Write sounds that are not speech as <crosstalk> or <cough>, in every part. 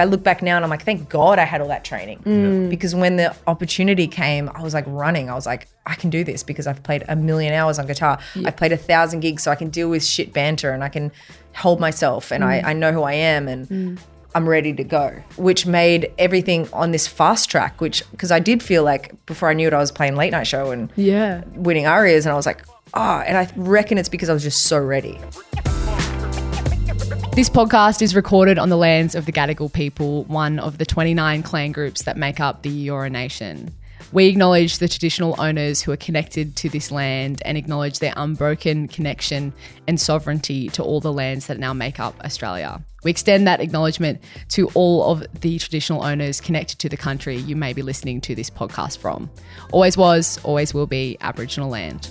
I look back now and I'm like, thank God I had all that training. Mm. Because when the opportunity came, I was like running. I was like, I can do this because I've played a million hours on guitar. I've played a thousand gigs, so I can deal with shit banter and I can hold myself and I, mm. I know who I am and mm. I'm ready to go. Which made everything on this fast track, which because I did feel like before I knew it, I was playing late night show and Yeah. winning ARIAs and I was like, oh, and I reckon it's because I was just so ready. This podcast is recorded on the lands of the Gadigal people, one of the 29 clan groups that make up the Eora Nation. We acknowledge the traditional owners who are connected to this land and acknowledge their unbroken connection and sovereignty to all the lands that now make up Australia. We extend that acknowledgement to all of the traditional owners connected to the country you may be listening to this podcast from. Always was, always will be Aboriginal land.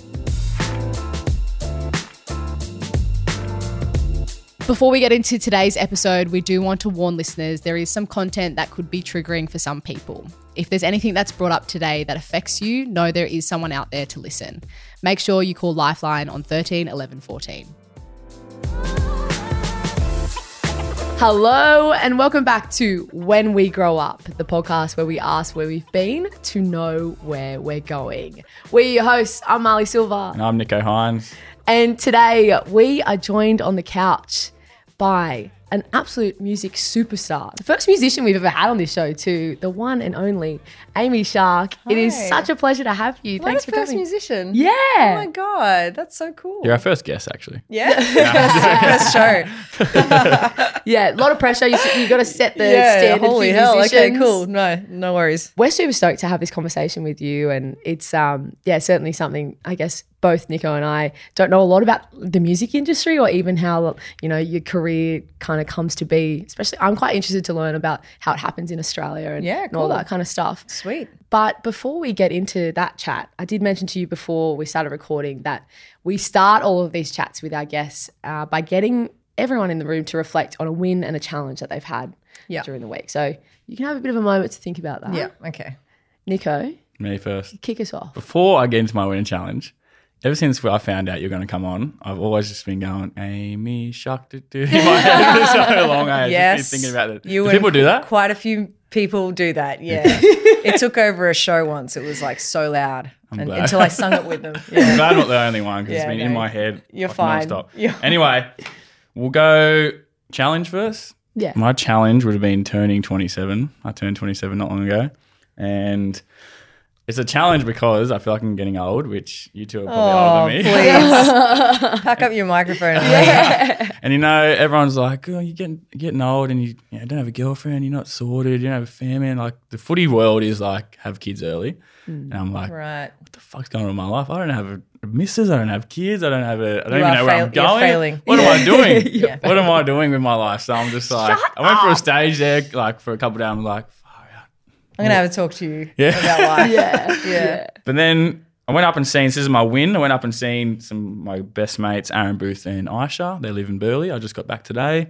Before we get into today's episode, we do want to warn listeners there is some content that could be triggering for some people. If there's anything that's brought up today that affects you, know there is someone out there to listen. Make sure you call Lifeline on 13 11 14. Hello, and welcome back to When We Grow Up, the podcast where we ask where we've been to know where we're going. We're your hosts. I'm Marlee Silva. And I'm Nicho Hynes. And today we are joined on the couch by an absolute music superstar. The first musician we've ever had on this show, too, the one and only Amy Shark. It is such a pleasure to have you. What Thanks a for first coming. musician. Yeah. Oh my god, that's so cool. You're our first guest, actually. Yeah. <laughs> first show. <laughs> yeah, a lot of pressure. You, you got to set the yeah. standard Holy for hell. Okay, cool. No, no worries. We're super stoked to have this conversation with you, and it's um yeah certainly something I guess both Nicho and I don't know a lot about the music industry or even how you know your career kind of comes to be. Especially, I'm quite interested to learn about how it happens in Australia and, Yeah, and all that kind of stuff. Sweet. But before we get into that chat, I did mention to you before we started recording that we start all of these chats with our guests uh, by getting everyone in the room to reflect on a win and a challenge that they've had Yeah. during the week. So you can have a bit of a moment to think about that. Yeah. Okay. Nicho, Me first. kick us off. Before I get into my winning challenge, ever since I found out you're going to come on, I've always just been going, Amy Shark, do, do, in my head for so long. I Yes. just been thinking about it. You do people do that? Quite a few people do that. Yeah. <laughs> it took over a show once. It was like so loud and, until I sung it with them. <laughs> I'm Yeah. glad I'm not the only one because Yeah, it's been in my head. You're like, fine. nonstop. <laughs> You're- Anyway, we'll go challenge first. Yeah. My challenge would have been turning 27. I turned 27 not long ago. And it's a challenge because I feel like I'm getting old, which you two are probably Oh, older than me. please. <laughs> Pack up your microphone. <laughs> And. <laughs> And you know, everyone's like, "Oh, you're getting getting old, and you, you know, don't have a girlfriend. You're not sorted. You don't have a family." And like the footy world is like, have kids early, mm. and I'm like, Right. "What the fuck's going on in my life? I don't have a, a missus. I don't have kids. I don't have a. I don't You even are know where fail- I'm you're going. failing. What am I doing? Yeah. What am I doing with my life?" So I'm just like, I went for a stage there, like for a couple of days. I'm like, far out. I'm going to have a talk to you Yeah. about life. <laughs> Yeah. Yeah. But then I went up and seen, this is my win. I went up and seen some of my best mates, Aaron Booth and Aisha. They live in Burleigh. I just got back today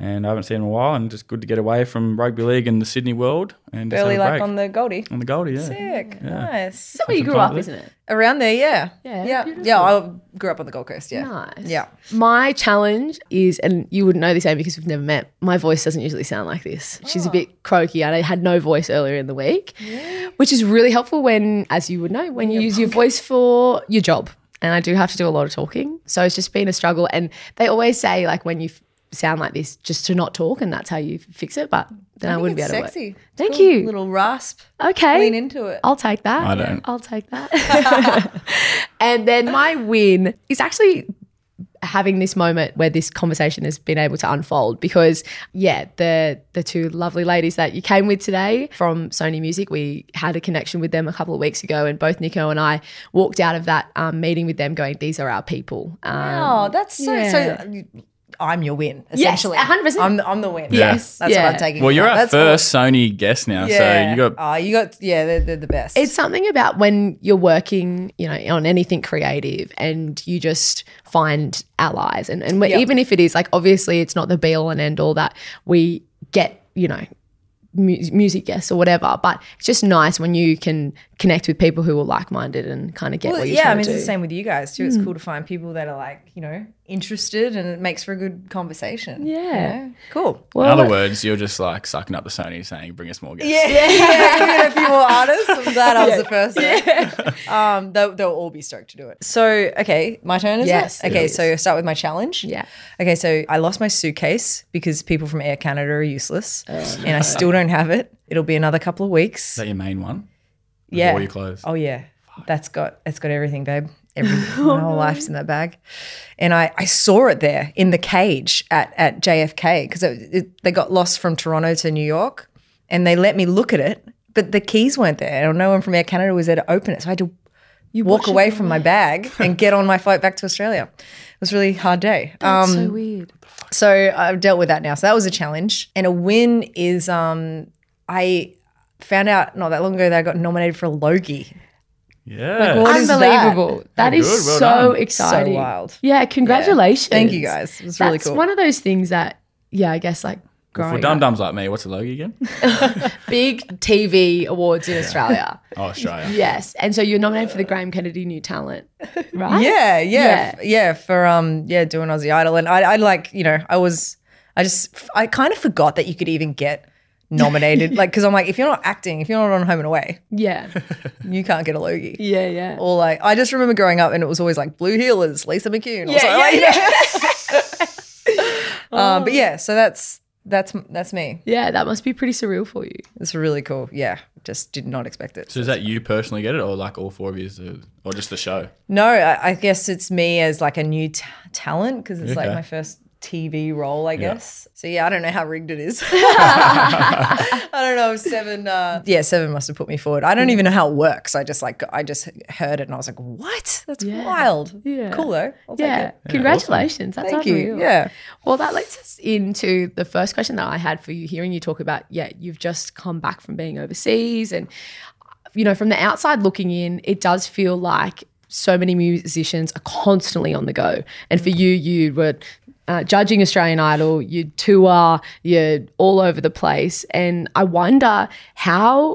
and I haven't seen him in a while and just good to get away from rugby league and the Sydney world and just have a like break. on the Goldie. on the Goldie, yeah. Sick. Yeah. Nice. Is that where you grew up, there. isn't it? Around there, yeah. Yeah, Yeah. beautiful. Yeah. I grew up on the Gold Coast. Yeah. Nice. Yeah. My challenge is, and you wouldn't know this, Amy, because we've never met. My voice doesn't usually sound like this. She's a oh. bit croaky, and I had no voice earlier in the week, which is really helpful when, as you would know, when you use your voice for your job. And I do have to do a lot of talking, so it's just been a struggle. And they always say, like, when you f- sound like this, just to not talk, and that's how you fix it. But then I, wouldn't be it's able to. sexy. Work. Thank cool. you. Little rasp. Okay. Lean into it. I'll take that. I don't. I'll take that. <laughs> and then my win is actually having this moment where this conversation has been able to unfold because yeah the the two lovely ladies that you came with today from Sony Music we had a connection with them a couple of weeks ago and both Nicho and I walked out of that um, meeting with them going these are our people um, Oh, that's so. yeah. So I'm your win, Yes, essentially. 100%. I'm, I'm the win. Yes, That's yeah. what I'm taking. Well, you're that. our That's first Sony guest now, Yeah. so you got Oh, you got. Yeah, they're, they're the best. It's something about when you're working, you know, on anything creative and you just find allies. And, and Yep. even if it is like, obviously, it's not the be all and end all that we get, you know, music guests or whatever, but it's just nice when you can connect with people who are like minded and kind of get Well, what you're yeah, I mean, to it's the same with you guys too. It's mm. cool to find people that are like, you know, interested and it makes for a good conversation. you Yeah. know? Cool. In other words, you're just like sucking up the Sony saying, bring us more guests. Yeah, <laughs> yeah, give it a few more artists. I'm glad I was the first one. <laughs> Um, they'll, they'll all be stoked to do it. So, okay, my turn is Yes, it? it Okay, is. so I start with my challenge. Yeah. Okay, so I lost my suitcase because people from Air Canada are useless, Oh, and I still don't have it. It'll be another couple of weeks. Is that your main one? Yeah. All your clothes. Oh yeah, that's got it's got everything, babe. Every <laughs> my whole life's in that bag, and I I saw it there in the cage at at JFK because it, it, they got lost from Toronto to New York, and they let me look at it, but the keys weren't there, and no one from Air Canada was there to open it, so I had to walk away from my bag <laughs> and get on my flight back to Australia. It was a really hard day. That's Um, so weird. so I've dealt with that now. So that was a challenge. And a win is um I found out not that long ago that I got nominated for a Logie. Yeah. what is that? Unbelievable. that is good, well so done. exciting. So wild. Yeah, congratulations. Thank you guys. It was really That's cool. one of those things that, yeah, I guess like For growing dum dums like me, what's a Logie again? <laughs> big TV awards in Australia. Oh, Australia. Yes, and so you're nominated for the Graham Kennedy New Talent, right? yeah, yeah, Yeah. f- yeah, for um yeah, doing Aussie Idol. And I I like, you know, I was I just I kind of forgot that you could even get nominated. <laughs> like cuz I'm like if you're not acting, if you're not on Home and Away, yeah, <laughs> you can't get a Logie. yeah, yeah. Or like I just remember growing up and it was always like Blue Heelers, Lisa McCune. or Yeah, something yeah, like <laughs> um, but yeah, so that's that's that's me. Yeah, that must be pretty surreal for you. It's really cool. Yeah, just did not expect it. So is that you personally get it, or like all four of you, or just the show? No, I, I guess it's me as like a new t- talent because it's like my first TV role, I Yeah. guess. So yeah, I don't know how rigged it is. <laughs> I don't know if seven. Uh, yeah, seven must have put me forward. I don't even know how it works. I just like I just heard it and I was like, what? That's Yeah. wild. Yeah. cool though. I'll take Yeah, it. congratulations. That's Thank unreal. you. Yeah. Well, that leads us into the first question that I had for you. Hearing you talk about, yeah, you've just come back from being overseas, and you know, from the outside looking in, it does feel like so many musicians are constantly on the go. And for you, you were uh, judging Australian Idol, you tour, you're all over the place, and I wonder how.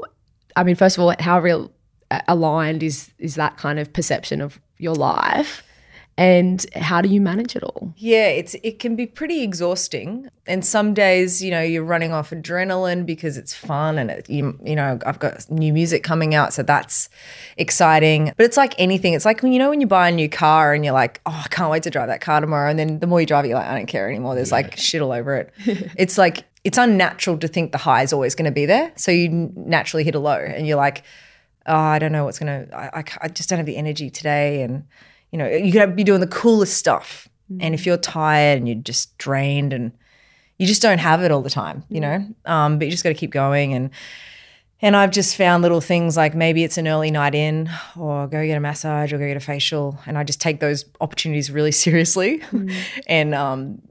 I mean, first of all, how real uh, aligned is is that kind of perception of your life? And how do you manage it all? Yeah, it's it can be pretty exhausting. And some days, you know, you're running off adrenaline because it's fun and it, you you know, I've got new music coming out, so that's exciting. But it's like anything. It's like when you know when you buy a new car and you're like, "Oh, I can't wait to drive that car tomorrow." And then the more you drive it, you're like, "I don't care anymore." There's like shit all over it. <laughs> it's like it's unnatural to think the high is always going to be there. So you naturally hit a low and you're like, oh, I don't know what's gonna. I, I, I just don't have the energy today, and you know, you could be doing the coolest stuff, and if you're tired and you're just drained, and you just don't have it all the time, you know. Um, but you just got to keep going, and and I've just found little things like maybe it's an early night in, or go get a massage, or go get a facial, and I just take those opportunities really <laughs> seriously, and um,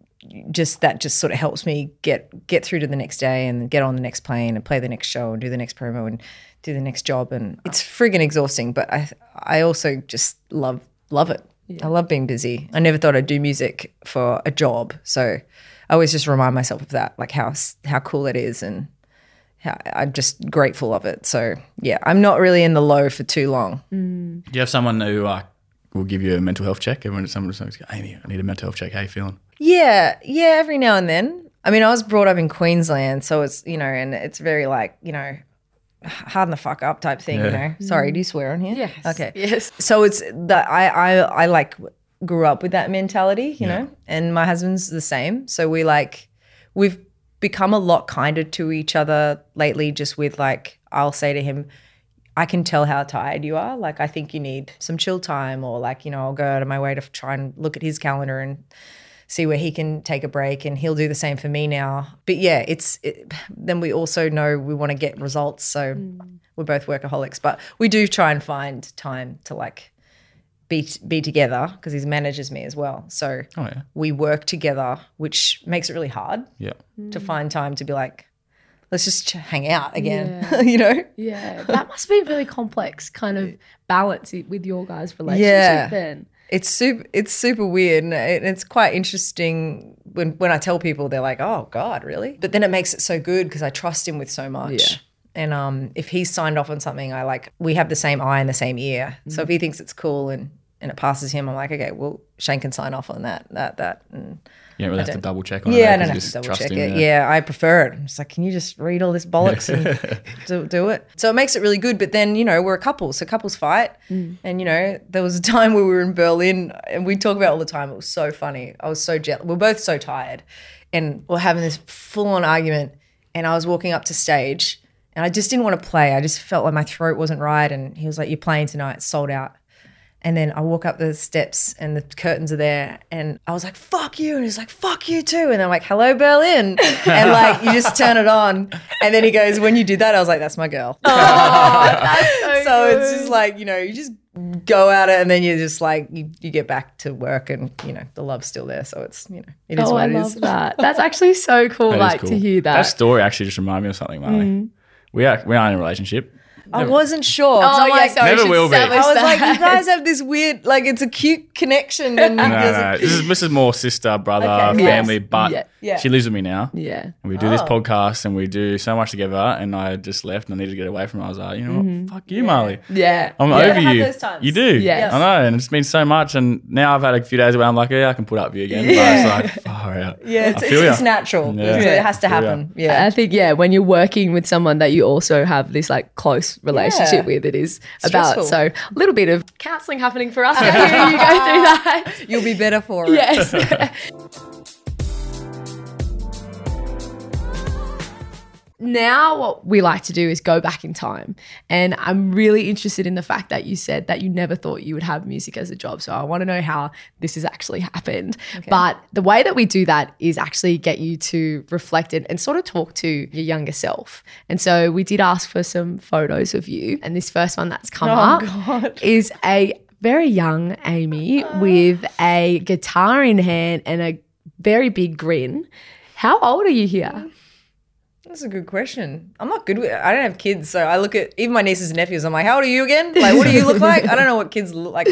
just that just sort of helps me get get through to the next day and get on the next plane and play the next show and do the next promo and do the next job. And it's friggin' exhausting but I I also just love love it. I love being busy. I never thought I'd do music for a job. So I always just remind myself of that like how how cool it is and how I'm just grateful of it. So yeah, I'm not really in the low for too long. Do you have someone who uh, will give you a mental health check? Everyone, someone just goes, Amy, I need a mental health check. How you feeling? Yeah, yeah, every now and then. I mean, I was brought up in Queensland, so it's you know, and it's very like you know, harden the fuck up type thing. You Yeah. know, sorry, do you swear on here? Yes. Okay. Yes. So it's that I I I like grew up with that mentality, you know, and my husband's the same. So we like we've become a lot kinder to each other lately. Just with like, I'll say to him. I can tell how tired you are. Like, I think you need some chill time, or like, you know, I'll go out of my way to try and look at his calendar and see where he can take a break and he'll do the same for me now but yeah it's it, then we also know we want to get results so mm. we're both workaholics but we do try and find time to like be be together because he manages me as well so Oh yeah, we work together which makes it really hard yeah. to find time to be like let's just hang out again Yeah. <laughs> you know Yeah, that must be a really complex kind of <laughs> balance i- with your guys' relationship. Yeah. Then it's super it's super weird and it's quite interesting when when I tell people they're like oh god really? But then it makes it so good because I trust him with so much. Yeah. and um if he's signed off on something I like we have the same eye and the same ear. So if he thinks it's cool and and it passes him, I'm like, okay, well, Shane can sign off on that, that, that. And You don't really have to don't- double check on yeah, I don't eh, 'cause have to double check it. Yeah. I prefer it. I'm just like, can you just read all this bollocks and <laughs> do, do it? So it makes it really good. But then, you know, we're a couple. So couples fight. Mm. And, you know, there was a time where we were in Berlin and we talk about it all the time. It was so funny. I was so jet. We're both so tired. And we're having this full on argument. And I was walking up to stage and I just didn't want to play. I just felt like my throat wasn't right. And he was like, You're playing tonight, sold out. And then I walk up the steps and the curtains are there. And I was like, fuck you. And he's like, fuck you too. And I'm like, hello, Berlin. <laughs> and like, you just turn it on. And then he goes, when you did that, I was like, that's my girl. <laughs> so it's just like, you know, you just go at it and then you're just like, you, you get back to work and, you know, the love's still there. So it's, you know, it is Oh, what I it love is. that. That's actually so <laughs> cool. That is like cool. to hear that. That story actually just reminded me of something, Marlee. Mm. We are we are in a relationship. I wasn't sure. oh I'm yeah, like, sorry, Never will be. I was like, you guys have this weird, like, it's a cute connection. <laughs> And No, no, this is Mrs. is more sister, brother, Okay. family, Yes. but Yeah. Yeah. she lives with me now. yeah. And we do this Oh. podcast and we do so much together. And I just left and I needed to get away from her. I was like, you know what? Mm-hmm. Fuck you, Marlee. Yeah. I'm yeah. over you. those times. You do. Yeah, I know. And it's been so much. And now I've had a few days where I'm like, yeah, I can put up with you again. Yeah. But it's like, far out. <laughs> yeah, it's, it's, it's natural. Yeah. It has to happen. Yeah. I think yeah, when you're working with someone that you also have this like close relationship Yeah. with, it is about so a little bit of counselling happening for us. Hearing <laughs> you go through <laughs> that. You'll be better for it. Yes. <laughs> now what we like to do is go back in time. And i'm really interested in the fact that you said that you never thought you would have music as a job. So i want to know how this has actually <laughs> happened. But the way that we do that is actually get you to reflect it and sort of talk to your younger self. And so we did ask for some photos of you. And this first one that's come oh, up is a very young amy uh-huh. with a guitar in hand and a very big grin. How old are you here mm. That's a good question. I'm not good with I don't have kids, so I look at even my nieces and nephews. I'm like, how old are you again? Like, what do you look like? I don't know what kids look like.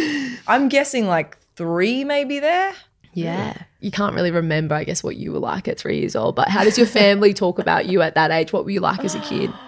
I'm guessing like three, maybe there. Yeah. You can't really remember, I guess, what you were like at three years old, but how does your family talk about you at that age? What were you like as a kid? <gasps>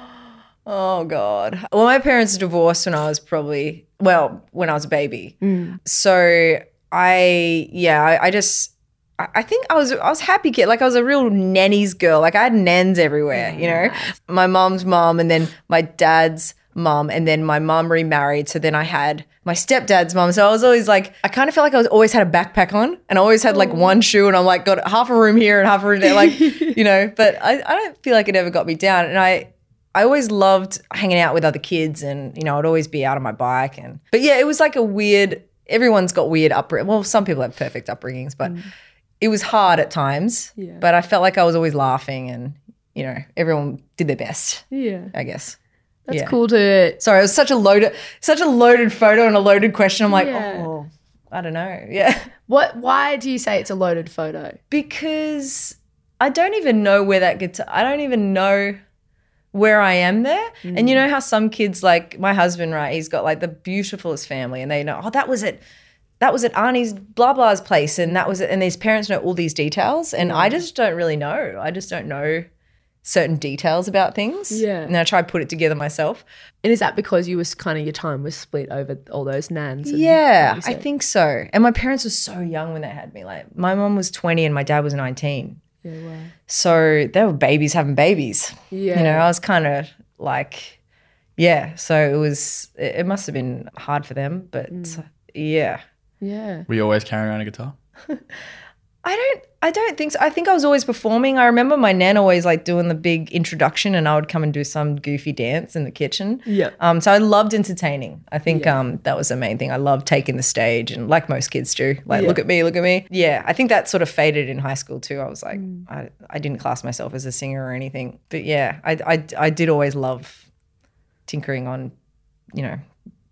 Oh God. Well, my parents divorced when I was probably well, when I was a baby. Mm. So I yeah, I, I just I think I was I was happy kid. Like I was a real nanny's girl. Like I had nans everywhere, you know. My mom's mom and then my dad's mom and then my mom remarried. So then I had my stepdad's mom. So I was always like I kind of felt like I was always had a backpack on and I always had like oh. one shoe and I'm like got half a room here and half a room there. Like, <laughs> you know, but I, I don't feel like it ever got me down. And I I always loved hanging out with other kids and, you know, I'd always be out on my bike. And, but yeah, it was like a weird, everyone's got weird upbringing. Well, some people have perfect upbringings, but mm. It was hard at times. Yeah. But I felt like I was always laughing and, you know, everyone did their best, Yeah. I guess. That's Yeah. cool to Sorry, it was such a loaded, such a loaded photo and a loaded question. I'm like, Yeah. oh, I don't know. <laughs> Yeah. what why do you say it's a loaded photo? because I don't even know where that guitar. I don't even know where I am there. And you mm. know how some kids, like my husband, right? He's got like the beautifulest family, and they know, oh, that was it. That was at Arnie's blah blah's place, and that was. And these parents know all these details, and I mm. just don't really know. I just don't know certain details about things. Yeah. and I try to put it together myself. And is that because you was kind of your time was split over all those nans? and- Yeah, I think so. And my parents were so young when they had me. Like my mom was twenty, and my dad was nineteen. Yeah, wow. So they were babies having babies. Yeah. You know, I was kind of like, yeah. So it was, it, it must have been hard for them, but mm. yeah. Yeah. Were you always carrying around a guitar? <laughs> I don't, I don't think so. I think I was always performing. I remember my nan always like doing the big introduction, and I would come and do some goofy dance in the kitchen. Yeah. Um, so I loved entertaining. I think um, that was the main thing. I loved taking the stage, and like most kids do, like Yeah. look at me, look at me. Yeah, I think that sort of faded in high school too. I was like, Mm. I, I didn't class myself as a singer or anything, but yeah, I, I, I did always love tinkering on, you know,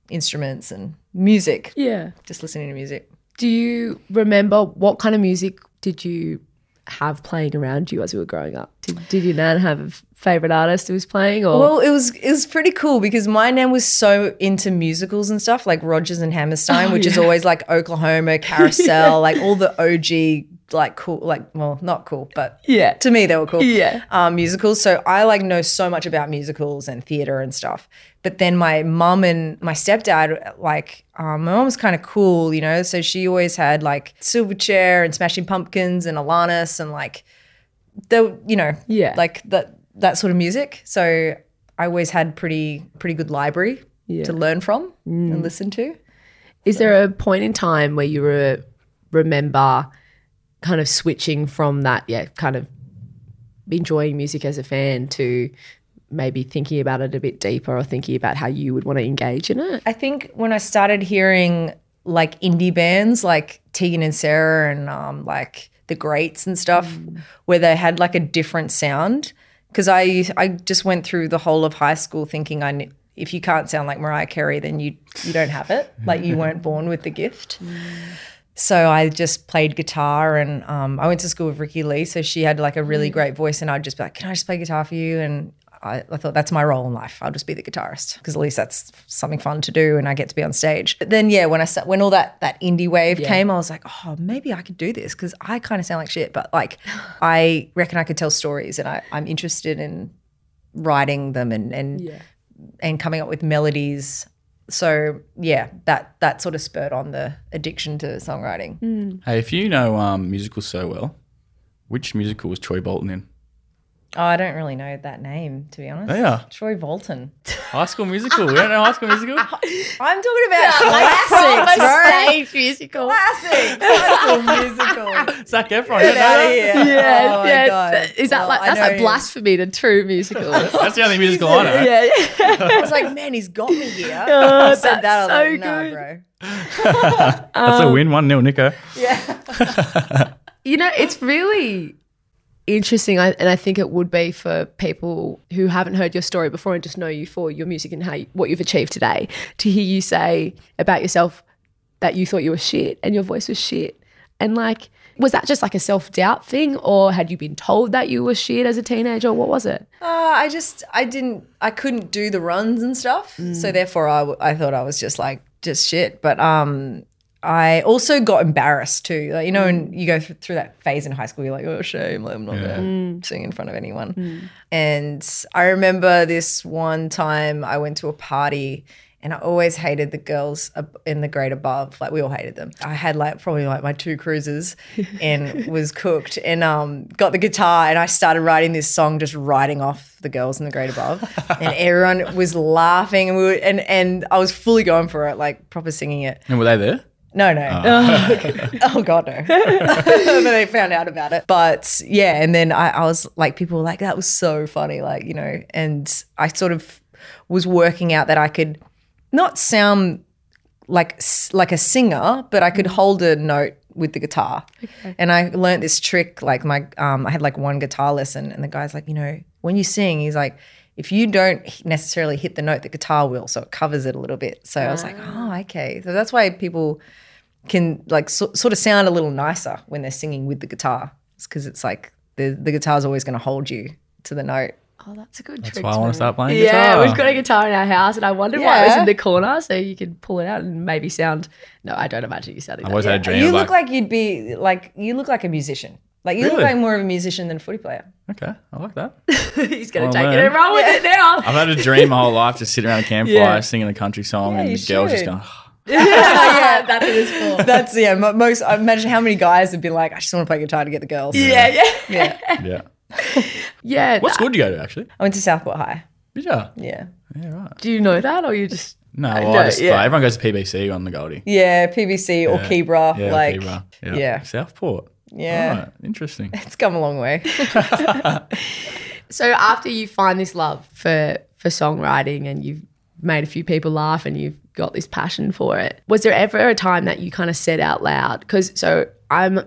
instruments and music. Yeah. Just listening to music. Do you remember what kind of music did you have playing around you as you were growing up? Did, did your nan have a favorite artist who was playing or Well, it was it was pretty cool because my nan was so into musicals and stuff like Rodgers and Hammerstein, Oh, which is always like Oklahoma, Carousel, <laughs> like all the OG like cool, like well, not cool, but Yeah. to me they were cool. Yeah. um, musicals. So I like know so much about musicals and theater and stuff. But then my mum and my stepdad, like, um, my mum was kind of cool, you know. So she always had like Silverchair and Smashing Pumpkins and Alanis and like the, you know, Yeah. like that that sort of music. So I always had pretty pretty good library Yeah. to learn from and listen to. Is there a point in time where you re- remember kind of switching from that, yeah, kind of enjoying music as a fan to maybe thinking about it a bit deeper or thinking about how you would want to engage in it? I think when I started hearing like indie bands like Tegan and Sara and um, like the Grates and stuff, where they had like a different sound, because I I just went through the whole of high school thinking I if you can't sound like Mariah Carey, then you you don't have it, like you weren't <laughs> born with the gift. So I just played guitar and um, I went to school with Ricki-Lee. So she had like a really great voice and I'd just be like, can I just play guitar for you? And I, I thought that's my role in life. I'll just be the guitarist because at least that's something fun to do and I get to be on stage. But then yeah, when I sa- when all that that indie wave came, I was like, oh, maybe I could do this because I kind of sound like shit, but like <laughs> I reckon I could tell stories and I, I'm interested in writing them and and yeah. and coming up with melodies. So yeah, that that sort of spurred on the addiction to songwriting. Hey, if you know um, musicals so well, which musical was Troy Bolton in? Oh, I don't really know that name to be honest. Oh, yeah. Troy Bolton. High School Musical. We don't know High School Musical. <laughs> I'm talking about classics, bro. Stage musical. Classic <laughs> High School musical. Zac Efron. You Get know out of here. Yeah, Oh my yeah. God. Is that Well, like that's like him. blasphemy to true musical? <laughs> That's the only musical I know. yeah, yeah. I was like, man, he's got me here. Oh, I said that. I was that's like, so nah, good. bro. That's a um, win. 1 0, Nicho. Yeah. you know, it's really interesting, I, and I think it would be for people who haven't heard your story before and just know you for your music and how you, what you've achieved today to hear you say about yourself that you thought you were shit and your voice was shit. And like, was that just like a self doubt thing, or had you been told that you were shit as a teenager? What was it? Uh, I just, I didn't, I couldn't do the runs and stuff. So therefore, I, I thought I was just like, just shit. But um, I also got embarrassed too. Like, you know, and mm. you go through, through that phase in high school, you're like, oh, shame, like, I'm not going to sing in front of anyone. Mm. And I remember this one time I went to a party and I always hated the girls in the grade above. Like we all hated them. I had like probably like my two cruises <laughs> and was cooked and um, got the guitar and I started writing this song, just writing off the girls in the grade above. and <laughs> everyone was laughing and we were, and, and I was fully going for it, like proper singing it. And were they there? No, no. Ah. <laughs> Oh, God, no. <laughs> but they found out about it. But yeah, and then I, I was like, people were like, that was so funny, like you know. And I sort of was working out that I could not sound like like a singer, but I could mm. hold a note with the guitar. Okay. And I learned this trick. Like my, um, I had like one guitar lesson, and the guy's like, you know, when you sing, he's like. If you don't necessarily hit the note, the guitar will, so it covers it a little bit. So I was like, ah. oh, okay. So that's why people can like so, sort of sound a little nicer when they're singing with the guitar. It's because it's like the the guitar's always going to hold you to the note. Oh, that's a good That's trick. why I want to start playing guitar. Yeah, we've got a guitar in our house, and I wondered why it was in the corner, so you could pull it out and maybe sound. No, I don't imagine you sounding. I that always had a dream You of look like, like you'd be like you look like a musician. Like you look like more of a musician than a footy player. okay, I like that. <laughs> He's going Well, to take it and run with it now. I've had a dream my whole life to sit around a <laughs> campfire Yeah. singing a country song Yeah, and you the girls just should. going, <laughs> yeah, that's what it's for. That's yeah. Most I imagine how many guys have been like, I just want to play guitar to get the girls. Yeah, yeah, yeah. <laughs> yeah. yeah. What school did you go to actually? I went to Southport High. Did you? Yeah, Yeah, right. Do you know that, or you just? No, well, no, I just yeah. play. Everyone goes to PBC on the Goldie. yeah. PBC or Yeah. Keebra, Yeah, like Keebra. yeah. yeah. Southport. Yeah. Right. Interesting. <laughs> it's come a long way. So after you find this love for for songwriting and you've made a few people laugh and you've got this passion for it, was there ever a time that you kind of said out loud? Because so I'm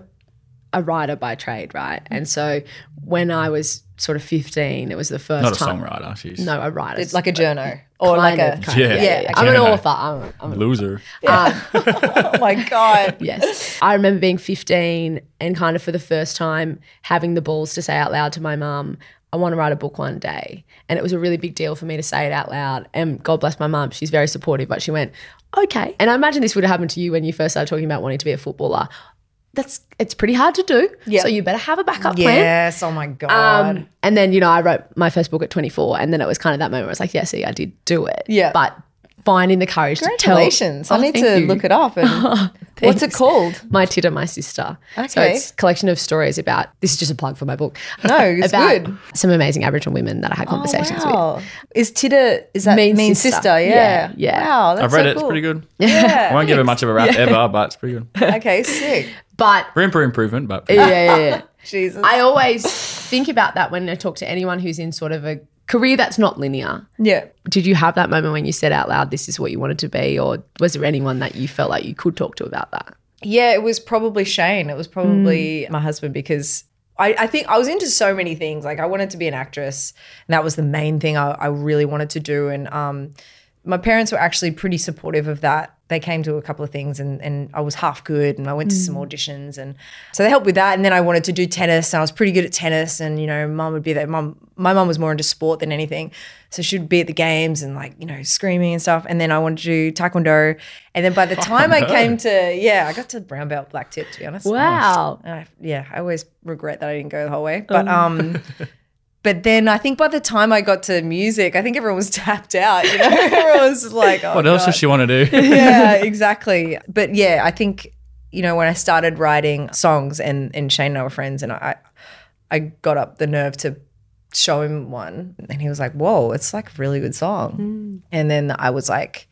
a writer by trade, right? And so when I was sort of 15, it was the first Not a time. songwriter. She's No, a writer. It's like a journo or like Kind a of, kind Yeah. of. Yeah, yeah. I'm an author. I'm, I'm a an loser. Um, <laughs> oh my god. <laughs> Yes. I remember being 15 and kind of for the first time having the balls to say out loud to my mum, I want to write a book one day. And it was a really big deal for me to say it out loud. And God bless my mum, she's very supportive, but she went, okay. And I imagine this would have happened to you when you first started talking about wanting to be a footballer. that's it's pretty hard to do. Yeah. So you better have a backup plan. Yes. Oh my god. Um, and then, you know, I wrote my first book at 24, and then it was kind of that moment where I was like, yeah, see, I did do it. Yeah. But finding the courage to tell. Congratulations. I Oh, need to you. look it up. And <laughs> what's it called? My Tidda, My Sister. So it's a collection of stories about, this is just a plug for my book. No, <laughs> it's about good. some amazing Aboriginal women that I had oh, conversations with. Oh, wow. Is Tidda, is that Mean mean, Sister. sister? Yeah, Yeah. yeah. Wow. That's I've read so it. It's pretty good. <laughs> Yeah. I won't give it much of a rap ever, but it's pretty good. <laughs> okay, sick. But Room for improvement, but yeah, yeah, yeah. Jesus. I always think about that when I talk to anyone who's in sort of a career that's not linear. yeah. Did you have that moment when you said out loud, this is what you wanted to be? Or was there anyone that you felt like you could talk to about that? Yeah, it was probably Shane. It was probably my husband because I, I think I was into so many things. Like I wanted to be an actress, and that was the main thing I, I really wanted to do. And um, my parents were actually pretty supportive of that. They came to a couple of things, and and I was half good, and I went to some auditions, and so they helped with that. And then I wanted to do tennis, and I was pretty good at tennis. And you know, mum would be there. Mum, my mum was more into sport than anything, so she'd be at the games and like you know screaming and stuff. And then I wanted to do taekwondo. And then by the <laughs> time I came to yeah, I got to brown belt, black tip. To be honest, Wow. I, yeah, I always regret that I didn't go the whole way. But um, <laughs> but then I think by the time I got to music, I think everyone was <laughs> tapped out. You know, everyone was like, oh, what else does she want to do? <laughs> yeah, <laughs> exactly. But yeah, I think you know when I started writing songs and and Shane and I were friends, and I I got up the nerve to show him one, and he was like, "Whoa, it's like a really good song." Hmm. And then I was like,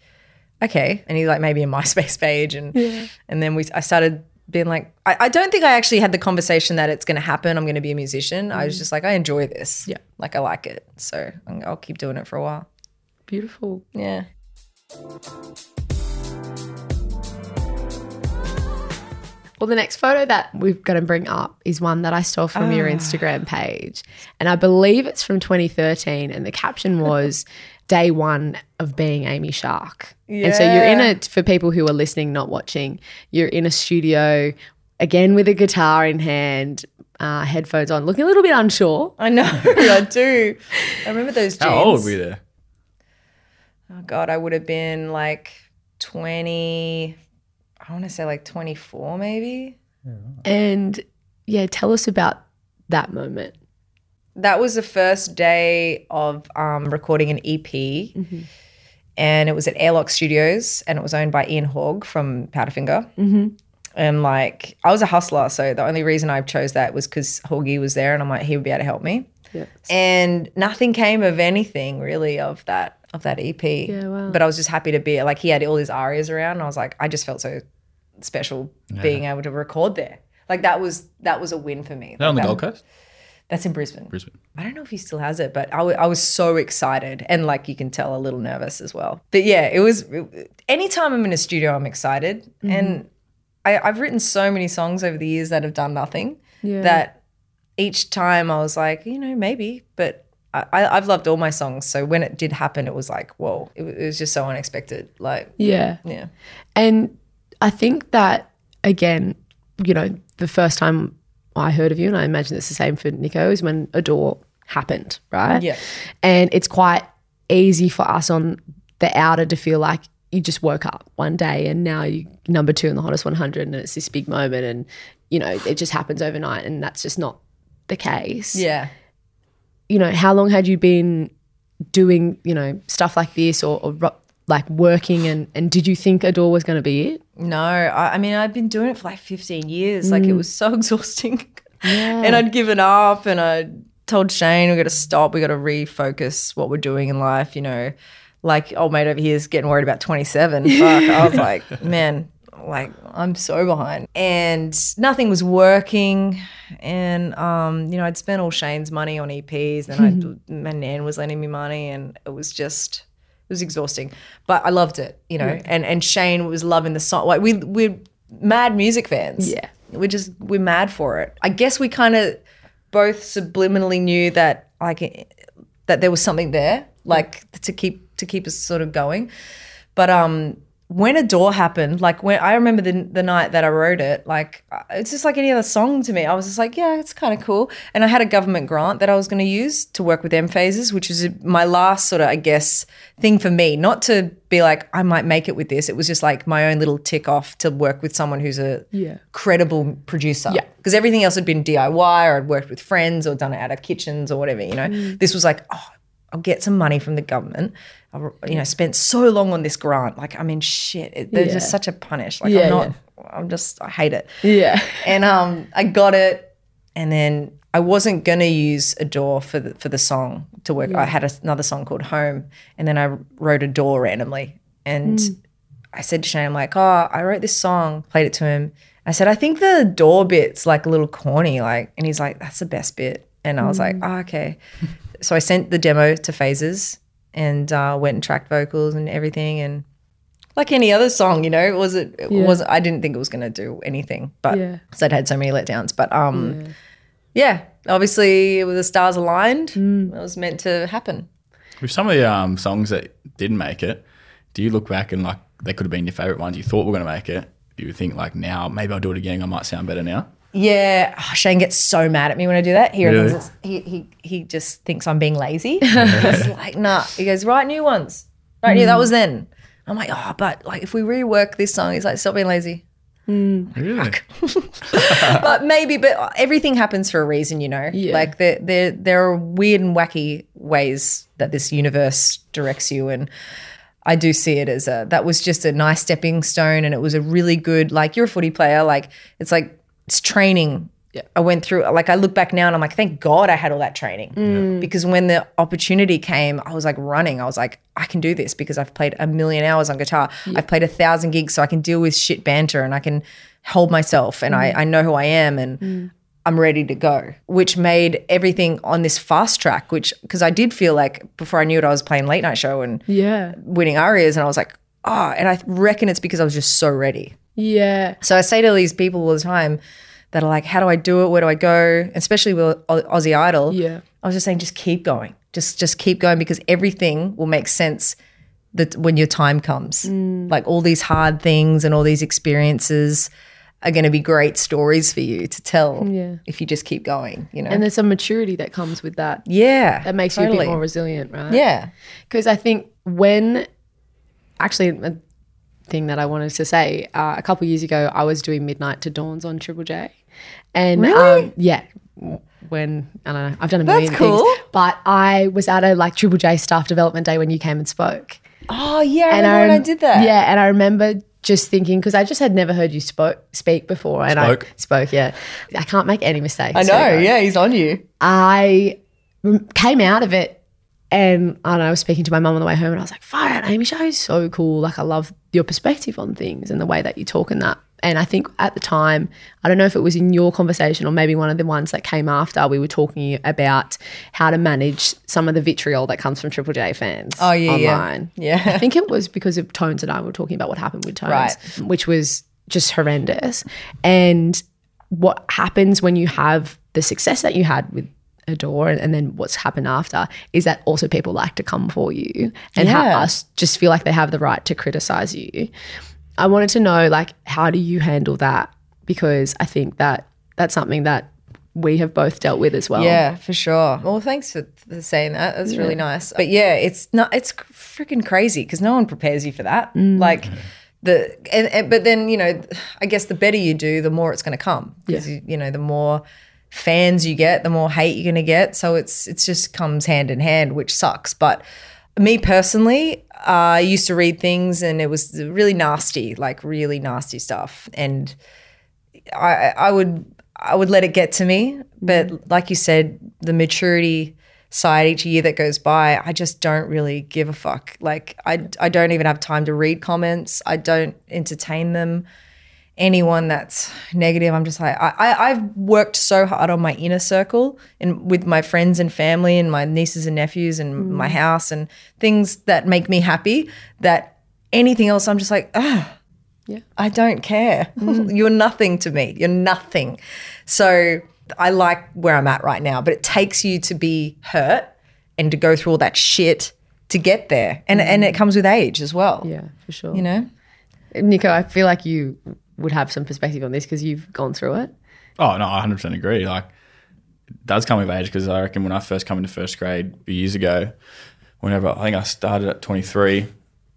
"Okay," and he like maybe a MySpace page, and and then we I started being like, I, I don't think I actually had the conversation that it's going to happen. I'm going to be a musician. I was mm. just like, I enjoy this. Yeah. like I like it, so I'll keep doing it for a while. Beautiful. Yeah. Well, the next photo that we've got to bring up is one that I stole from your ah. Instagram page. And I believe it's from 2013. And the caption <laughs> was day one of being Amy Shark. And so you're in it for people who are listening, not watching. You're in a studio, again with a guitar in hand, uh, headphones on, looking a little bit unsure. I know, <laughs> I do. I remember those jeans. How old were you there? Oh God, I would have been like twenty. I want to say like twenty-four, maybe. And yeah, tell us about that moment. That was the first day of um, recording an EP, and it was at Airlock Studios, and it was owned by Ian Haug from Powderfinger. Mm-hmm. And like, I was a hustler, so the only reason I chose that was because Hoggy was there, and I'm like, he would be able to help me. Yeah. and nothing came of anything really of that of that EP. Yeah, wow. But I was just happy to be like he had all his ARIAs around, and I was like, I just felt so special being able to record there. Like that was that was a win for me. Is that on the Like, Gold Coast? That's in Brisbane. Brisbane. I don't know if he still has it, but I was so excited and like you can tell a little nervous as well. But yeah, it was. It, anytime I'm in a studio, I'm excited, mm-hmm. and I, I've written so many songs over the years that have done nothing. Yeah. That each time I was like, you know, maybe, but I, I, I've loved all my songs. So when it did happen, it was like, whoa, it, it was just so unexpected. Like, Yeah. yeah, And I think that, again, you know, the first time I heard of you, and I imagine it's the same for Nicho, is when Adore happened, right? Yeah. And it's quite easy for us on the outer to feel like you just woke up one day and now you number two in the hottest 100 and it's this big moment and, you know, it just happens overnight and that's just not the case. yeah. You know, how long had you been doing, you know, stuff like this or, or like working and, and did you think Adore was going to be it? No, I, I mean, I'd been doing it for like 15 years. Like, it was so <laughs> exhausting. and I'd given up and I told Shane, we got to stop. We got to refocus what we're doing in life. You know, like old mate over here is getting worried about 27. <laughs> Fuck. I was like, man, like I'm so behind. And nothing was working. And, um, you know, I'd spent all Shane's money on EPs and I, <laughs> my nan was lending me money and it was just, it was exhausting, but I loved it, you know. And and Shane was loving the song. Like we we're mad music fans. Yeah. we're just we're mad for it. I guess we kind of both subliminally knew that like eh, that there was something there, like to keep to keep us sort of going. But um, when Adore happened, like when I remember the, the night that I wrote it, like uh, it's just like any other song to me. I was just like, yeah, it's kind of cool. And I had a government grant that I was going to use to work with M-Phazes, which was my last sort of, I guess, thing for me. Not to be like I might make it with this. It was just like my own little tick off to work with someone who's a Yeah. credible producer. Yeah. Because everything else had been DIY or I'd worked with friends or done it out of kitchens or whatever. You know, Mm. this was like, oh, I'll get some money from the government. I, you know, spent so long on this grant. Like, I mean, shit, it, they're Yeah. just such a punish. Like, Yeah, I'm not. I'm just. I hate it. Yeah. And um, I got it, and then I wasn't gonna use Adore for the for the song to work. I had a, another song called Home, and then I wrote Adore randomly, and hmm. I said to Shane, I'm like, oh, I wrote this song, played it to him. I said, I think the door bit's like a little corny, like, and he's like, that's the best bit, and I was like, oh, okay. so I sent the demo to Phazes and uh, went and tracked vocals and everything, and like any other song, you know, was it, it Yeah. was I didn't think it was gonna do anything, but Yeah. because I'd had so many letdowns. But um, yeah, obviously with the stars aligned, Mm. it was meant to happen. With some of the um, songs that didn't make it, do you look back and like they could have been your favorite ones you thought were going to make it? Do you think like now maybe I'll do it again? I might sound better now. Yeah, oh, Shane gets so mad at me when I do that. He Really? it's, he he he just thinks I'm being lazy. <laughs> <laughs> He's like, nah. He goes, write new ones. Right, hmm. yeah, that was then. I'm like, oh, but like if we rework this song, he's like, stop being lazy. Hmm. Really? <laughs> but maybe, but everything happens for a reason, you know. Yeah. Like there, there, there are weird and wacky ways that this universe directs you, and I do see it as a that was just a nice stepping stone, and it was a really good. Like you're a footy player, like it's like it's training. Yeah. I went through like I look back now and I'm like, thank God I had all that training mm. because when the opportunity came, I was like running. I was like, I can do this because I've played a million hours on guitar. I've played a thousand gigs, so I can deal with shit banter and I can hold myself and I, mm. I know who I am and mm. I'm ready to go. Which made everything on this fast track, which because I did feel like before I knew it, I was playing late night show and Yeah. winning ARIAs, and I was like, oh, and I reckon it's because I was just so ready. Yeah. So I say to these people all the time that are like, how do I do it? Where do I go? Especially with Aussie Idol. Yeah. I was just saying, just keep going. Just just keep going because everything will make sense that when your time comes. Mm. Like all these hard things and all these experiences are going to be great stories for you to tell Yeah. if you just keep going, you know. And there's some maturity that comes with that. yeah. That makes you a bit more resilient, right? Yeah. Because I think when actually thing that I wanted to say uh, a couple years ago, I was doing midnight to dawns on Triple J, and Really? um, yeah, when I don't know, I've done a million cool. things, but I was at a like Triple J staff development day when you came and spoke, Oh yeah, I and remember when I did that. Yeah, and I remember just thinking because I just had never heard you spoke speak before, and Spoke. I spoke. Yeah, I can't make any mistakes. I know. go. Yeah, he's on you. I rem- came out of it Um, and I, don't know, I was speaking to my mum on the way home and I was like, fire Amy Shark is so cool. Like, I love your perspective on things and the way that you talk and that. And I think at the time, I don't know if it was in your conversation or maybe one of the ones that came after, we were talking about how to manage some of the vitriol that comes from Triple J fans Oh, yeah, yeah. Yeah. I think it was because of Tones and I were talking about what happened with Tones, Right. which was just horrendous. And what happens when you have the success that you had with Adore and, and then what's happened after is that also people like to come for you and Yeah. us just feel like they have the right to criticize you. I wanted to know like how do you handle that because I think that that's something that we have both dealt with as well. Yeah, for sure. Well, thanks for, for saying that. That's really nice. But yeah, it's not. It's freaking crazy because no one prepares you for that. Mm. Like the and, and but then you know, I guess the better you do, the more it's going to come. Because you, you know, the more fans you get, the more hate you're going to get. So it's it's just comes hand in hand, which sucks. But me personally, uh, I used to read things and it was really nasty, like really nasty stuff, and I, I would I would let it get to me, but like you said, the maturity side each year that goes by, I just don't really give a fuck. Like I I don't even have time to read comments. I don't entertain them. Anyone that's negative, I'm just like I, I I've worked so hard on my inner circle and with my friends and family and my nieces and nephews and my house and things that make me happy. That anything else, I'm just like ah. yeah, I don't care. <laughs> You're nothing to me. You're nothing. So I like where I'm at right now, but it takes you to be hurt and to go through all that shit to get there. And and it comes with age as well. Yeah, for sure. You know? Nicho, I feel like you would have some perspective on this because you've gone through it. Oh no, I 100 percent agree. Like, it does come with age because I reckon when I first come into first grade years ago, whenever I think I started at 23,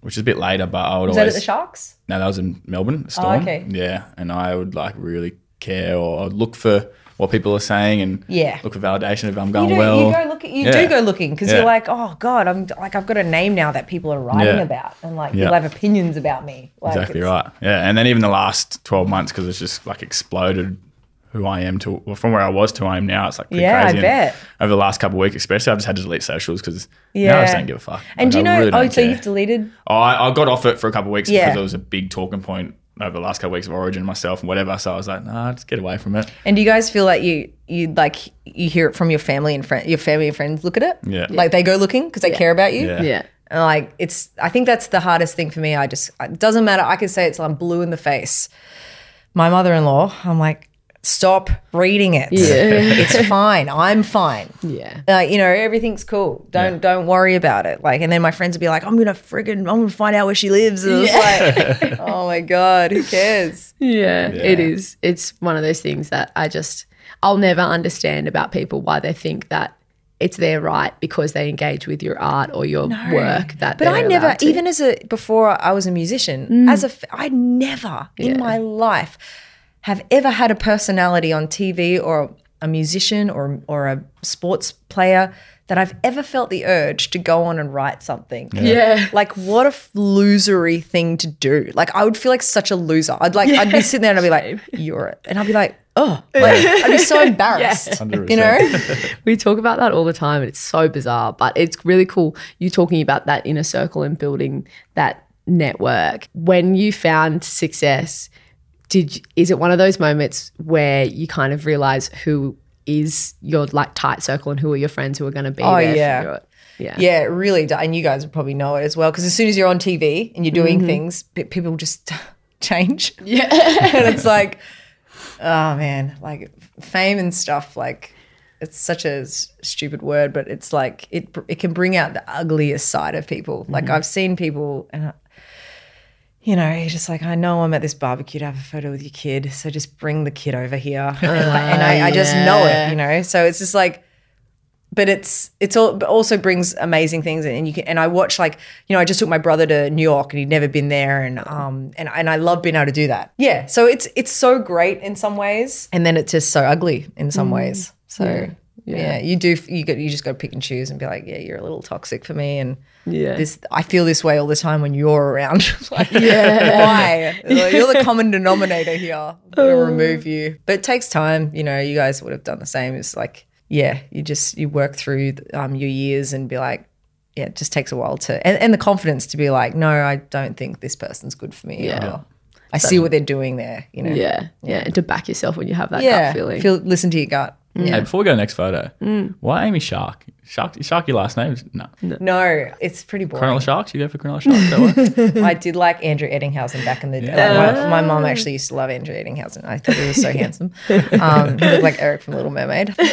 which is a bit later, but I would Was that at the Sharks? no, that was in Melbourne. Storm. Oh, okay. Yeah, and I would like really care or I'd look for what people are saying and Yeah. look for validation if I'm You, going do, well. you go look at, you Yeah. do go looking because Yeah. you're like, oh god, I'm like I've got a name now that people are writing Yeah. about, and like Yeah. people have opinions about me. Like, Exactly right. Yeah, and then even the last twelve months because it's just like exploded who I am to well, from where I was to who I am now. It's like pretty Yeah, I crazy. And bet. Over the last couple of weeks, especially, I've just had to delete socials because now I Yeah. just don't give a fuck. And Like, do you know? really oh, so care. you've deleted? Oh, I, I got off it for a couple of weeks Yeah. because it was a big talking point over the last couple of weeks of Origin myself and whatever. So I was like, nah, just get away from it. And do you guys feel like you you like you hear it from your family and friend, your family and friends look at it? Yeah. Like they go looking because they care about you. Yeah. Yeah. And like it's, I think that's the hardest thing for me. I just, it doesn't matter. I could say it's I'm blue in the face. My mother-in-law, I'm like, stop reading it. <laughs> it's fine. I'm fine. Yeah. Like you know, everything's cool. Don't don't worry about it. Like, and then my friends would be like, I'm gonna friggin', I'm gonna find out where she lives. And it's like, <laughs> oh my god, who cares? Yeah, it is. It's one of those things that I just, I'll never understand about people why they think that it's their right because they engage with your art or your work. That, But I never, to. even as a before I was a musician, mm. as a, f- I never in my life have ever had a personality on TV or a musician or or a sports player that I've ever felt the urge to go on and write something. Yeah. Like what a f- losery thing to do. Like I would feel like such a loser. I'd like I'd be sitting there and I'd be like, "You're it," and I'd be like, "Oh," like, I'd be so embarrassed. 100%. You know? we talk about that all the time and it's so bizarre but it's really cool you talking about that inner circle and building that network when you found success did is it one of those moments where you kind of realize who is your like tight circle and who are your friends who are going to be Oh, there yeah. yeah Yeah, really. And you guys would probably know it as well. Because as soon as you're on TV and you're doing mm-hmm. things, pe- people just <laughs> change. yeah <laughs> and it's like, oh man, like fame and stuff, like it's such a s- stupid word, but it's like it it can bring out the ugliest side of people. Like mm-hmm. I've seen people and I- you know, you're just like, I know I'm at this barbecue to have a photo with your kid, so just bring the kid over here, <laughs> and, like, and I, I just know it, you know. So it's just like, but it's it's all but also brings amazing things and you can and I watch like you know I just took my brother to New York and he'd never been there and um and and I love being able to do that. Yeah so it's it's so great in some ways. And then it's just so ugly in some ways. So yeah. You do you get you just got to pick and choose and be like yeah you're a little toxic for me and Yeah. this I feel this way all the time when you're around <laughs> like <laughs> why <laughs> Like, you're the common denominator here I'm gonna remove you but it takes time you know you guys would have done the same it's like yeah, you just you work through um, your years and be like, yeah, it just takes a while to and, and the confidence to be like, no, I don't think this person's good for me. Yeah. or, I see what they're doing there. You know. yeah yeah and to back yourself when you have that Yeah. gut feeling Feel, listen to your gut. Hey, before we go to the next photo, Mm. why Amy Shark? Shark, Shark, your last name? Is No. No, it's pretty boring. Cronulla Sharks? You go for Cronulla Sharks? Is that what? <laughs> I did like Andrew Ettingshausen back in the day. Like, my, my mom actually used to love Andrew Ettingshausen. I thought he was so handsome. Um, he looked like Eric from Little Mermaid. Um,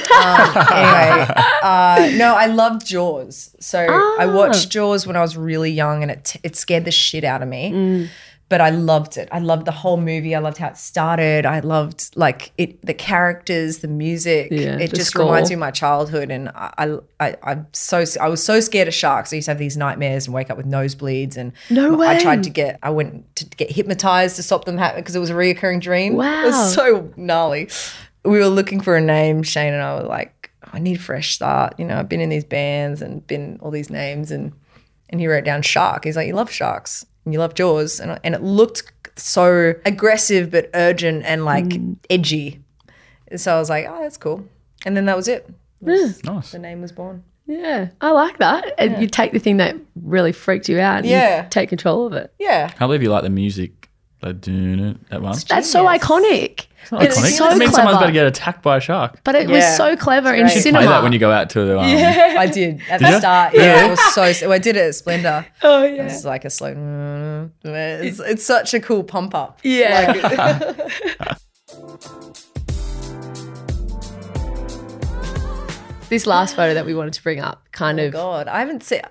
anyway, <laughs> uh, no, I loved Jaws. So I watched Jaws when I was really young, and it it scared the shit out of me. But I loved it. I loved the whole movie. I loved how it started. I loved like it, the characters, the music. Yeah, it the just score. reminds me of my childhood, and I, I, I'm so I was so scared of sharks. I used to have these nightmares and wake up with nosebleeds. And No way. I tried to get I went to get hypnotized to stop them happening because it was a reoccurring dream. it Wow. was so gnarly. We were looking for a name. Shane and I were like, I need a fresh start. You know, I've been in these bands and been all these names, and and he wrote down shark. He's like, you love sharks and you love Jaws, and and it looked so aggressive but urgent and like mm. edgy. So I was like, oh, that's cool. And then that was it. nice. The name was born. yeah I like that and you take the thing that really freaked you out and you Yeah. take control of it Yeah. can't believe you like the music. Like, doing it that one. that's so iconic Not It's iconic. so it means someone's clever. about to get attacked by a shark. But it was so clever in great. You should cinema. Play that when you go out to the. Um, I did at the you? start. Yeah, it was so. so I did it at Splendour. oh yeah. It's like a slow. It's, it's such a cool pump up. Yeah. Like, <laughs> <laughs> this last photo that we wanted to bring up kind of God, I haven't seen.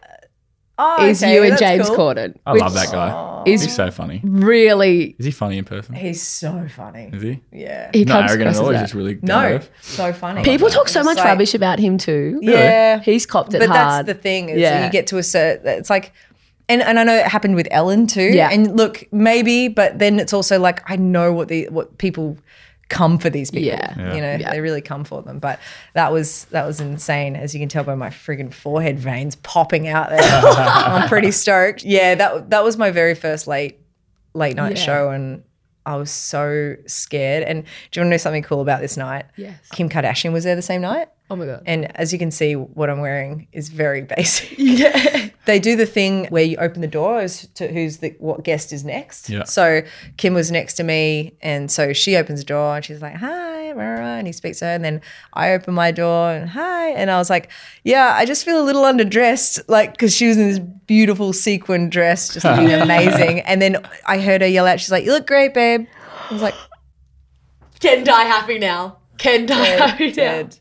Oh, is okay, you and James cool. Corden. I love that guy. Is He's so funny. really Is he funny in person? He's so funny. Is he? Yeah. he Not comes arrogant at all. He's just really No, earth. so funny. People talk so much like- rubbish about him too. Yeah, He's copped it but hard. that's the thing is Yeah. you get to a certain. It's like, and and I know it happened with Ellen too. Yeah. And look, maybe, but then it's also like I know what the what people come for these people. Yeah. Yeah. You know, Yeah. they really come for them. But that was that was insane, as you can tell by my friggin' forehead veins popping out there. <laughs> I'm pretty stoked. Yeah, that that was my very first late late night Yeah. show, and I was so scared. And do you want to know something cool about this night? Yes. Kim Kardashian was there the same night. Oh my god. And as you can see, what I'm wearing is very <laughs> basic. Yeah. they do the thing where you open the door as to who's the what guest is next. Yeah. So Kim was next to me, and so she opens the door and she's like, "Hi," rah, rah, and he speaks to her, and then I open my door and hi, and I was like, "Yeah, I just feel a little underdressed, like because she was in this beautiful sequin dress, just looking <laughs> amazing." And then I heard her yell out, "She's like, you look great, babe." I was like, Ken die happy now. Ken die happy now. "Dead."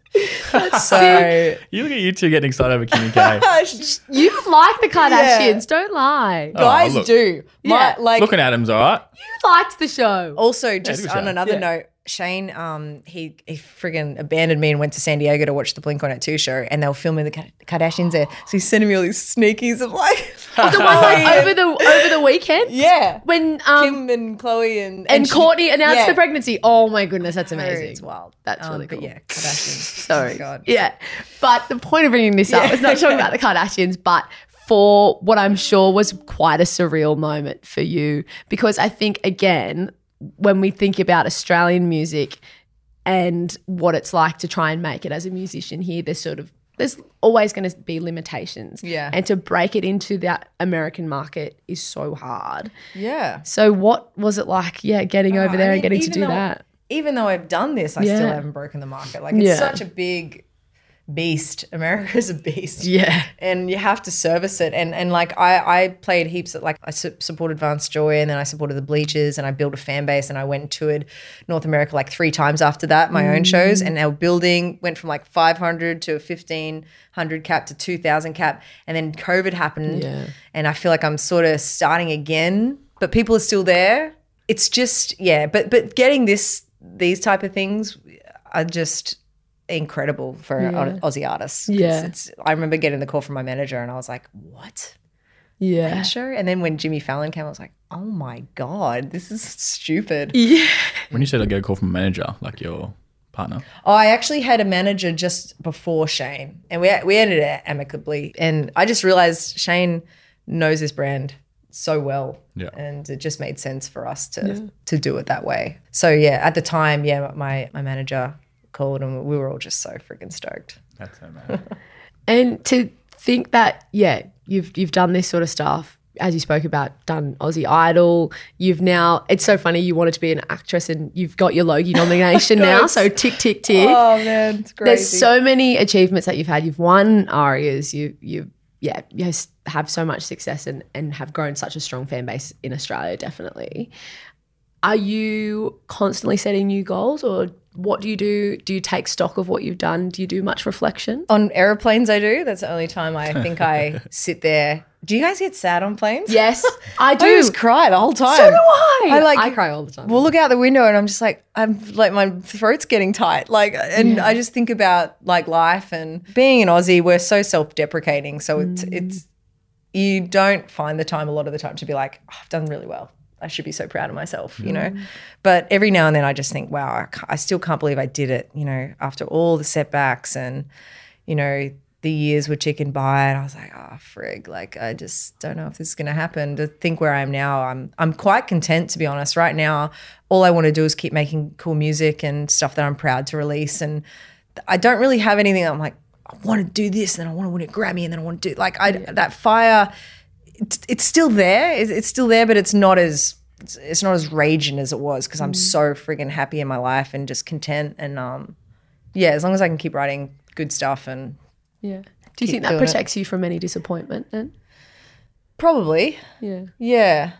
so You look at you two getting excited over Kimmy K. You like the Kardashians, don't lie. Oh, guys look. do. My, Yeah. like Looking at him's all right. You liked the show. Also, just good on show. another Yeah. note, Shane, um, he he friggin' abandoned me and went to San Diego to watch the Blink One Eight Two show, and they were filming the Kardashians there. So he's sending me all these sneakies of like, <laughs> the one <laughs> like over the over the weekend. yeah, When um Kim and Khloé and and, she- Kourtney announced yeah. the pregnancy. Oh my goodness, that's amazing. It's wild. That's Um, really cool. yeah, Kardashians. <laughs> Sorry. Oh God. Yeah. But the point of bringing this up Yeah. is not talking about the Kardashians, but for what I'm sure was quite a surreal moment for you. Because I think, again, when we think about Australian music and what it's like to try and make it as a musician here, there's sort of there's always going to be limitations. Yeah. And to break it into that American market is so hard. Yeah. So what was it like, yeah, getting over uh, I there mean, and getting to do though- that? Even though I've done this, I Yeah. still haven't broken the market. Like it's Yeah. such a big beast. <laughs> America's a beast. Yeah. and you have to service it. And and like I I played heaps of like I su- supported Vance Joy and then I supported the Bleachers and I built a fan base and I went and toured North America like three times after that my own shows mm. and our building went from like 500 to 1500 cap to 2000 cap and then COVID happened Yeah. and I feel like I'm sort of starting again but people are still there. It's just yeah, but but getting this these type of things are just incredible for Yeah. Aussie artists. 'Cause Yeah. it's, I remember getting the call from my manager, and I was like, "What Yeah. show?" And then when Jimmy Fallon came, I was like, "Oh my god, this is stupid." <laughs> Yeah. When you said I get a call from a manager, like your partner, Oh, I actually had a manager just before Shane, and we we ended it amicably. And I just realized Shane knows this brand so well, Yeah. and it just made sense for us to to do it that way. So yeah, at the time, yeah, my my manager called, and we were all just so freaking stoked. that's so mad. <laughs> And to think that, yeah, you've you've done this sort of stuff, as you spoke about, done Aussie Idol. You've now it's so funny you wanted to be an actress and you've got your Logie <laughs> nomination now. So tick tick tick. Oh man, it's crazy. There's so many achievements that you've had. You've won ARIAs. You you yeah, you have so much success and and have grown such a strong fan base in Australia. Definitely. Are you constantly setting new goals, or what do you do? Do you take stock of what you've done? Do you do much reflection? On airplanes, I do. That's the only time I think I <laughs> sit there. Do you guys get sad on planes? Yes, I <laughs> do. I just cry the whole time. So do I. I like- I cry all the time. We'll look out the window and I'm just like, I'm like, my throat's getting tight. Like, and I just think about like life and being an Aussie, we're so self deprecating. So it's, mm. it's, you don't find the time a lot of the time to be like, "Oh, I've done really well. I should be so proud of myself, you know? Mm. But every now and then I just think, wow, I, I still can't believe I did it, you know, after all the setbacks and, you know, the years were ticking by and I was like, oh frig, like I just don't know if this is gonna happen. To think where I am now, I'm I'm quite content to be honest. Right now, all I want to do is keep making cool music and stuff that I'm proud to release. And I don't really have anything I'm like, I want to do this and I want to win a Grammy and then I want to do like I that fire it's, it's still there. It's, still there, but it's not as it's, it's not as raging as it was because I'm so friggin' happy in my life and just content. And um, yeah, as long as I can keep writing good stuff and yeah. Do you think that doing it. protects you from any disappointment? Then probably yeah. yeah,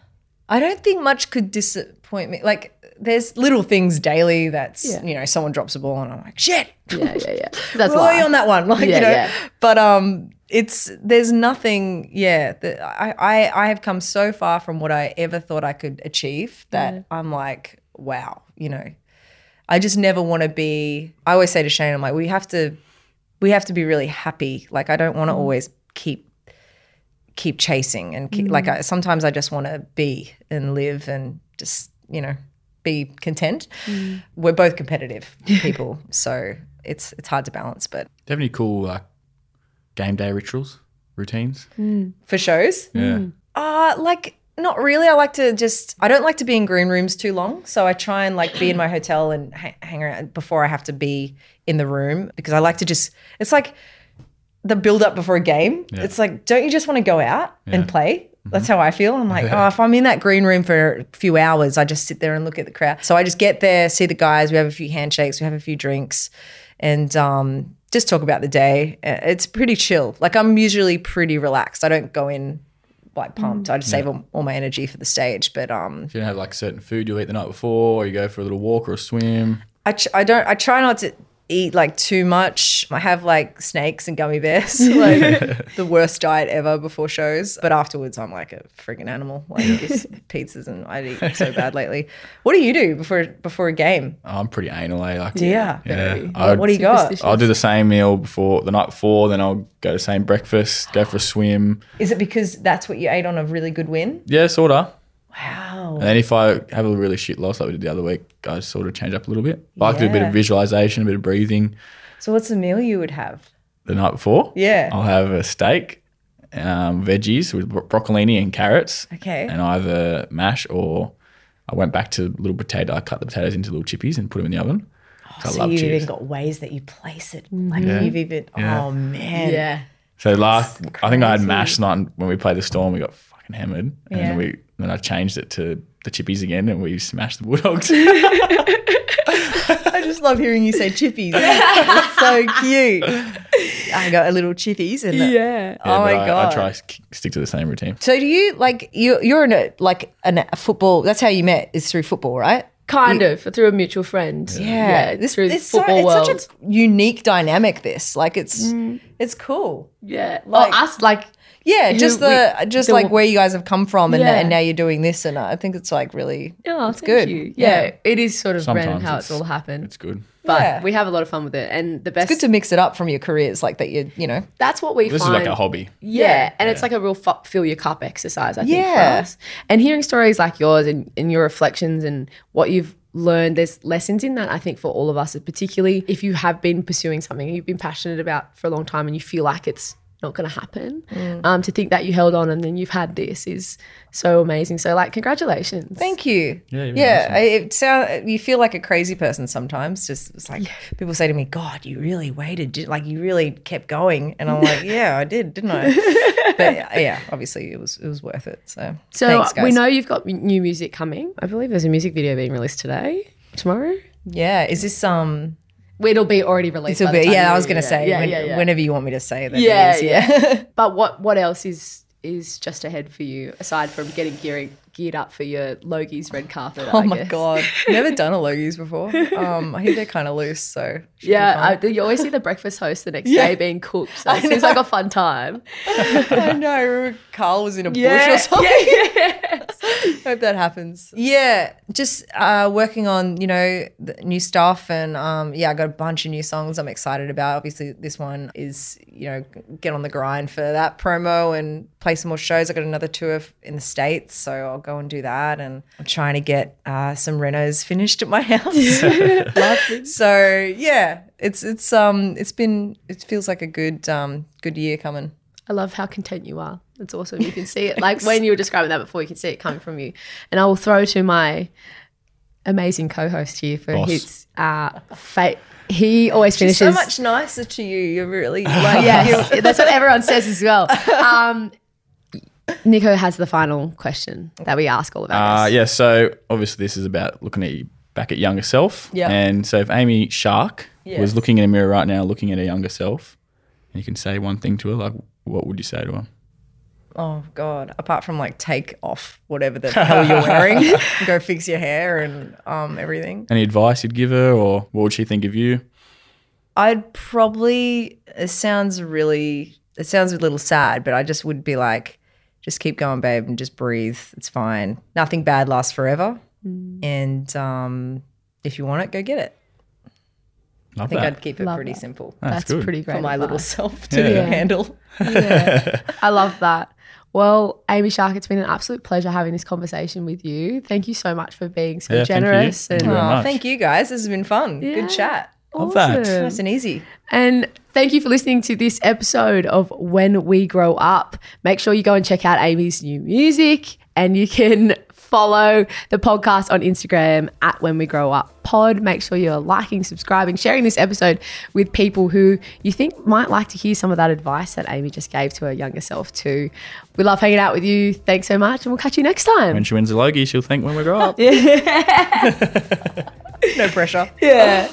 I don't think much could disappoint me. Like there's little things daily that's Yeah. you know someone drops a ball and I'm like shit. Yeah, yeah, yeah. That's <laughs> life. on that one, <laughs> like Yeah, you know. yeah. But um, it's there's nothing. Yeah, the, I, I I have come so far from what I ever thought I could achieve that mm. I'm like, wow, you know, I just never want to be. I always say to Shane, I'm like, we have to, we have to be really happy. Like I don't want to mm. always keep keep chasing and keep, like mm. I, sometimes I just want to be and live and just you know be content. We're both competitive <laughs> people, so it's it's hard to balance. But Do you have any cool like game day rituals, routines? for shows, Yeah. Uh, like not really. I like to just I don't like to be in green rooms too long. So I try and like be in my hotel and ha- hang around before I have to be in the room because I like to just it's like the build up before a game. It's like don't you just want to go out and play? That's how I feel. I'm like, <laughs> oh, if I'm in that green room for a few hours, I just sit there and look at the crowd. So I just get there, see the guys, we have a few handshakes, we have a few drinks, and um, just talk about the day. Uh, It's pretty chill. Like I'm usually pretty relaxed. I don't go in like pumped. I just save all, all my energy for the stage. But um, If you don't have like certain food you eat the night before, or you go for a little walk or a swim. I ch- I don't I try not to eat like too much. I have like snakes and gummy bears, <laughs> like the worst diet ever before shows. But afterwards, I'm like a freaking animal. Like just pizzas and I eat so <laughs> bad lately. What do you do before before a game? I'm pretty anal. Eh? Like, Yeah. yeah. What, I'd- what do you got? I'll do the same meal before the night before, then I'll go to the same breakfast, go for a swim. Is it because that's what you ate on a really good win? Yeah, sort of. Wow. And then if I have a really shit loss like we did the other week, I sort of change up a little bit. I like do a bit of visualization, a bit of breathing. So what's the meal you would have? The night before, Yeah. I'll have a steak, um, veggies with bro- broccolini and carrots, Okay. and either mash or I went back to little potato. I cut the potatoes into little chippies and put them in the oven. I so love you've chips. even got ways that you place it. Like Yeah. you've even Yeah. oh man. Yeah. So last, I think I had mash night when we played the Storm. We got fucking hammered, and Yeah. then we then I changed it to the chippies again, and we smashed the Bulldogs. <laughs> <laughs> I just love hearing you say chippies. it's so cute. I got a little chippies and Yeah. oh my I, god. I try to stick to the same routine. So do you like you you're in a like an, a football that's how you met is through football, right? Kind of through a mutual friend. Yeah. this through the it's, so, football it's world. such a unique dynamic this. Like it's mm. it's cool. yeah. like- well, us like Yeah, just the we- just the- like where you guys have come from and, Yeah. and now you're doing this and I think it's like really oh, it's thank good. you. Yeah, it is sort of random how it's it's- all happened. It's good. But Yeah. we have a lot of fun with it, and the best. It's good to mix it up from your careers like that you you know. that's what we This find. is like a hobby. Yeah, and it's like a real fu- fill your cup exercise, I think, Yeah. for us. And hearing stories like yours and, and your reflections and what you've learned, there's lessons in that, I think, for all of us, particularly if you have been pursuing something you've been passionate about for a long time and you feel like it's not going to happen. Um, to think that you held on and then you've had this is so amazing. So, like, congratulations. Thank you. Yeah, you're yeah. awesome. I- It sound you feel like a crazy person sometimes. Just it's like people say to me, "God, you really waited. Did, like you really kept going." And I'm like, <laughs> "Yeah, I did, didn't I?" <laughs> but yeah, obviously it was it was worth it. So So, thanks, we know you've got new music coming. I believe there's a music video being released today, tomorrow. Yeah, is this um? It'll be already released. It'll be yeah. I was gonna say yeah, when- yeah, yeah. whenever you want me to say that. Yeah, is, yeah. <laughs> But what what else is is just ahead for you aside from getting gearing geared up for your Logies red carpet? Oh I my guess? god, never done a Logies before. Um, I hear they're kind of loose, so Yeah. I, you always see the breakfast host the next day being cooked. So <laughs> it seems like a fun time. <laughs> I know. Karl was in a bush or something. <laughs> Hope that happens. Yeah, just uh, working on you know the new stuff, and um, yeah, I got a bunch of new songs I'm excited about. Obviously, this one is you know get on the grind for that promo and play some more shows. I got another tour in the states, so I'll go and do that. And I'm trying to get uh, some renos finished at my <laughs> house. <laughs> So yeah, it's it's um it's been it feels like a good um good year coming. I love how content you are. It's awesome. You can see it. <laughs> Like when you were describing that before, you can see it coming from you. And I will throw to my amazing co-host here for Boss. his uh, fa- He always She's finishes. so much nicer to you. You're really <laughs> like yes, <laughs> that's what everyone says as well. Um, Nicho has the final question that we ask all of our Uh, guests. yeah, so obviously this is about looking at you back at younger self. Yeah. And so if Amy Shark Yeah. was looking in a mirror right now, looking at her younger self, and you can say one thing to her, like what would you say to her? Oh God! Apart from like take off whatever the <laughs> hell you're wearing, <laughs> go fix your hair and um everything. Any advice you'd give her, or what would she think of you? I'd probably. It sounds really it sounds a little sad, but I just would be like, just keep going, babe, and just breathe. It's fine. Nothing bad lasts forever. And um, if you want it, go get it. Love I think that. I'd keep it Love pretty that. simple That's That's good. pretty great. for my little self to Yeah. handle. I love that. Well, Amy Shark, it's been an absolute pleasure having this conversation with you. Thank you so much for being so Yeah, thank you. generous Thank you very Oh, much. thank you guys. This has been fun. Yeah. Good chat. Love that. awesome. Nice and easy. And thank you for listening to this episode of When We Grow Up. Make sure you go and check out Amy's new music and you can <laughs> follow the podcast on Instagram at When We Grow Up Pod. Make sure you're liking, subscribing, sharing this episode with people who you think might like to hear some of that advice that Amy just gave to her younger self too. We love hanging out with you. Thanks so much and we'll catch you next time. When she wins a Logie, she'll think when we grow up. <laughs> <laughs> No pressure. yeah.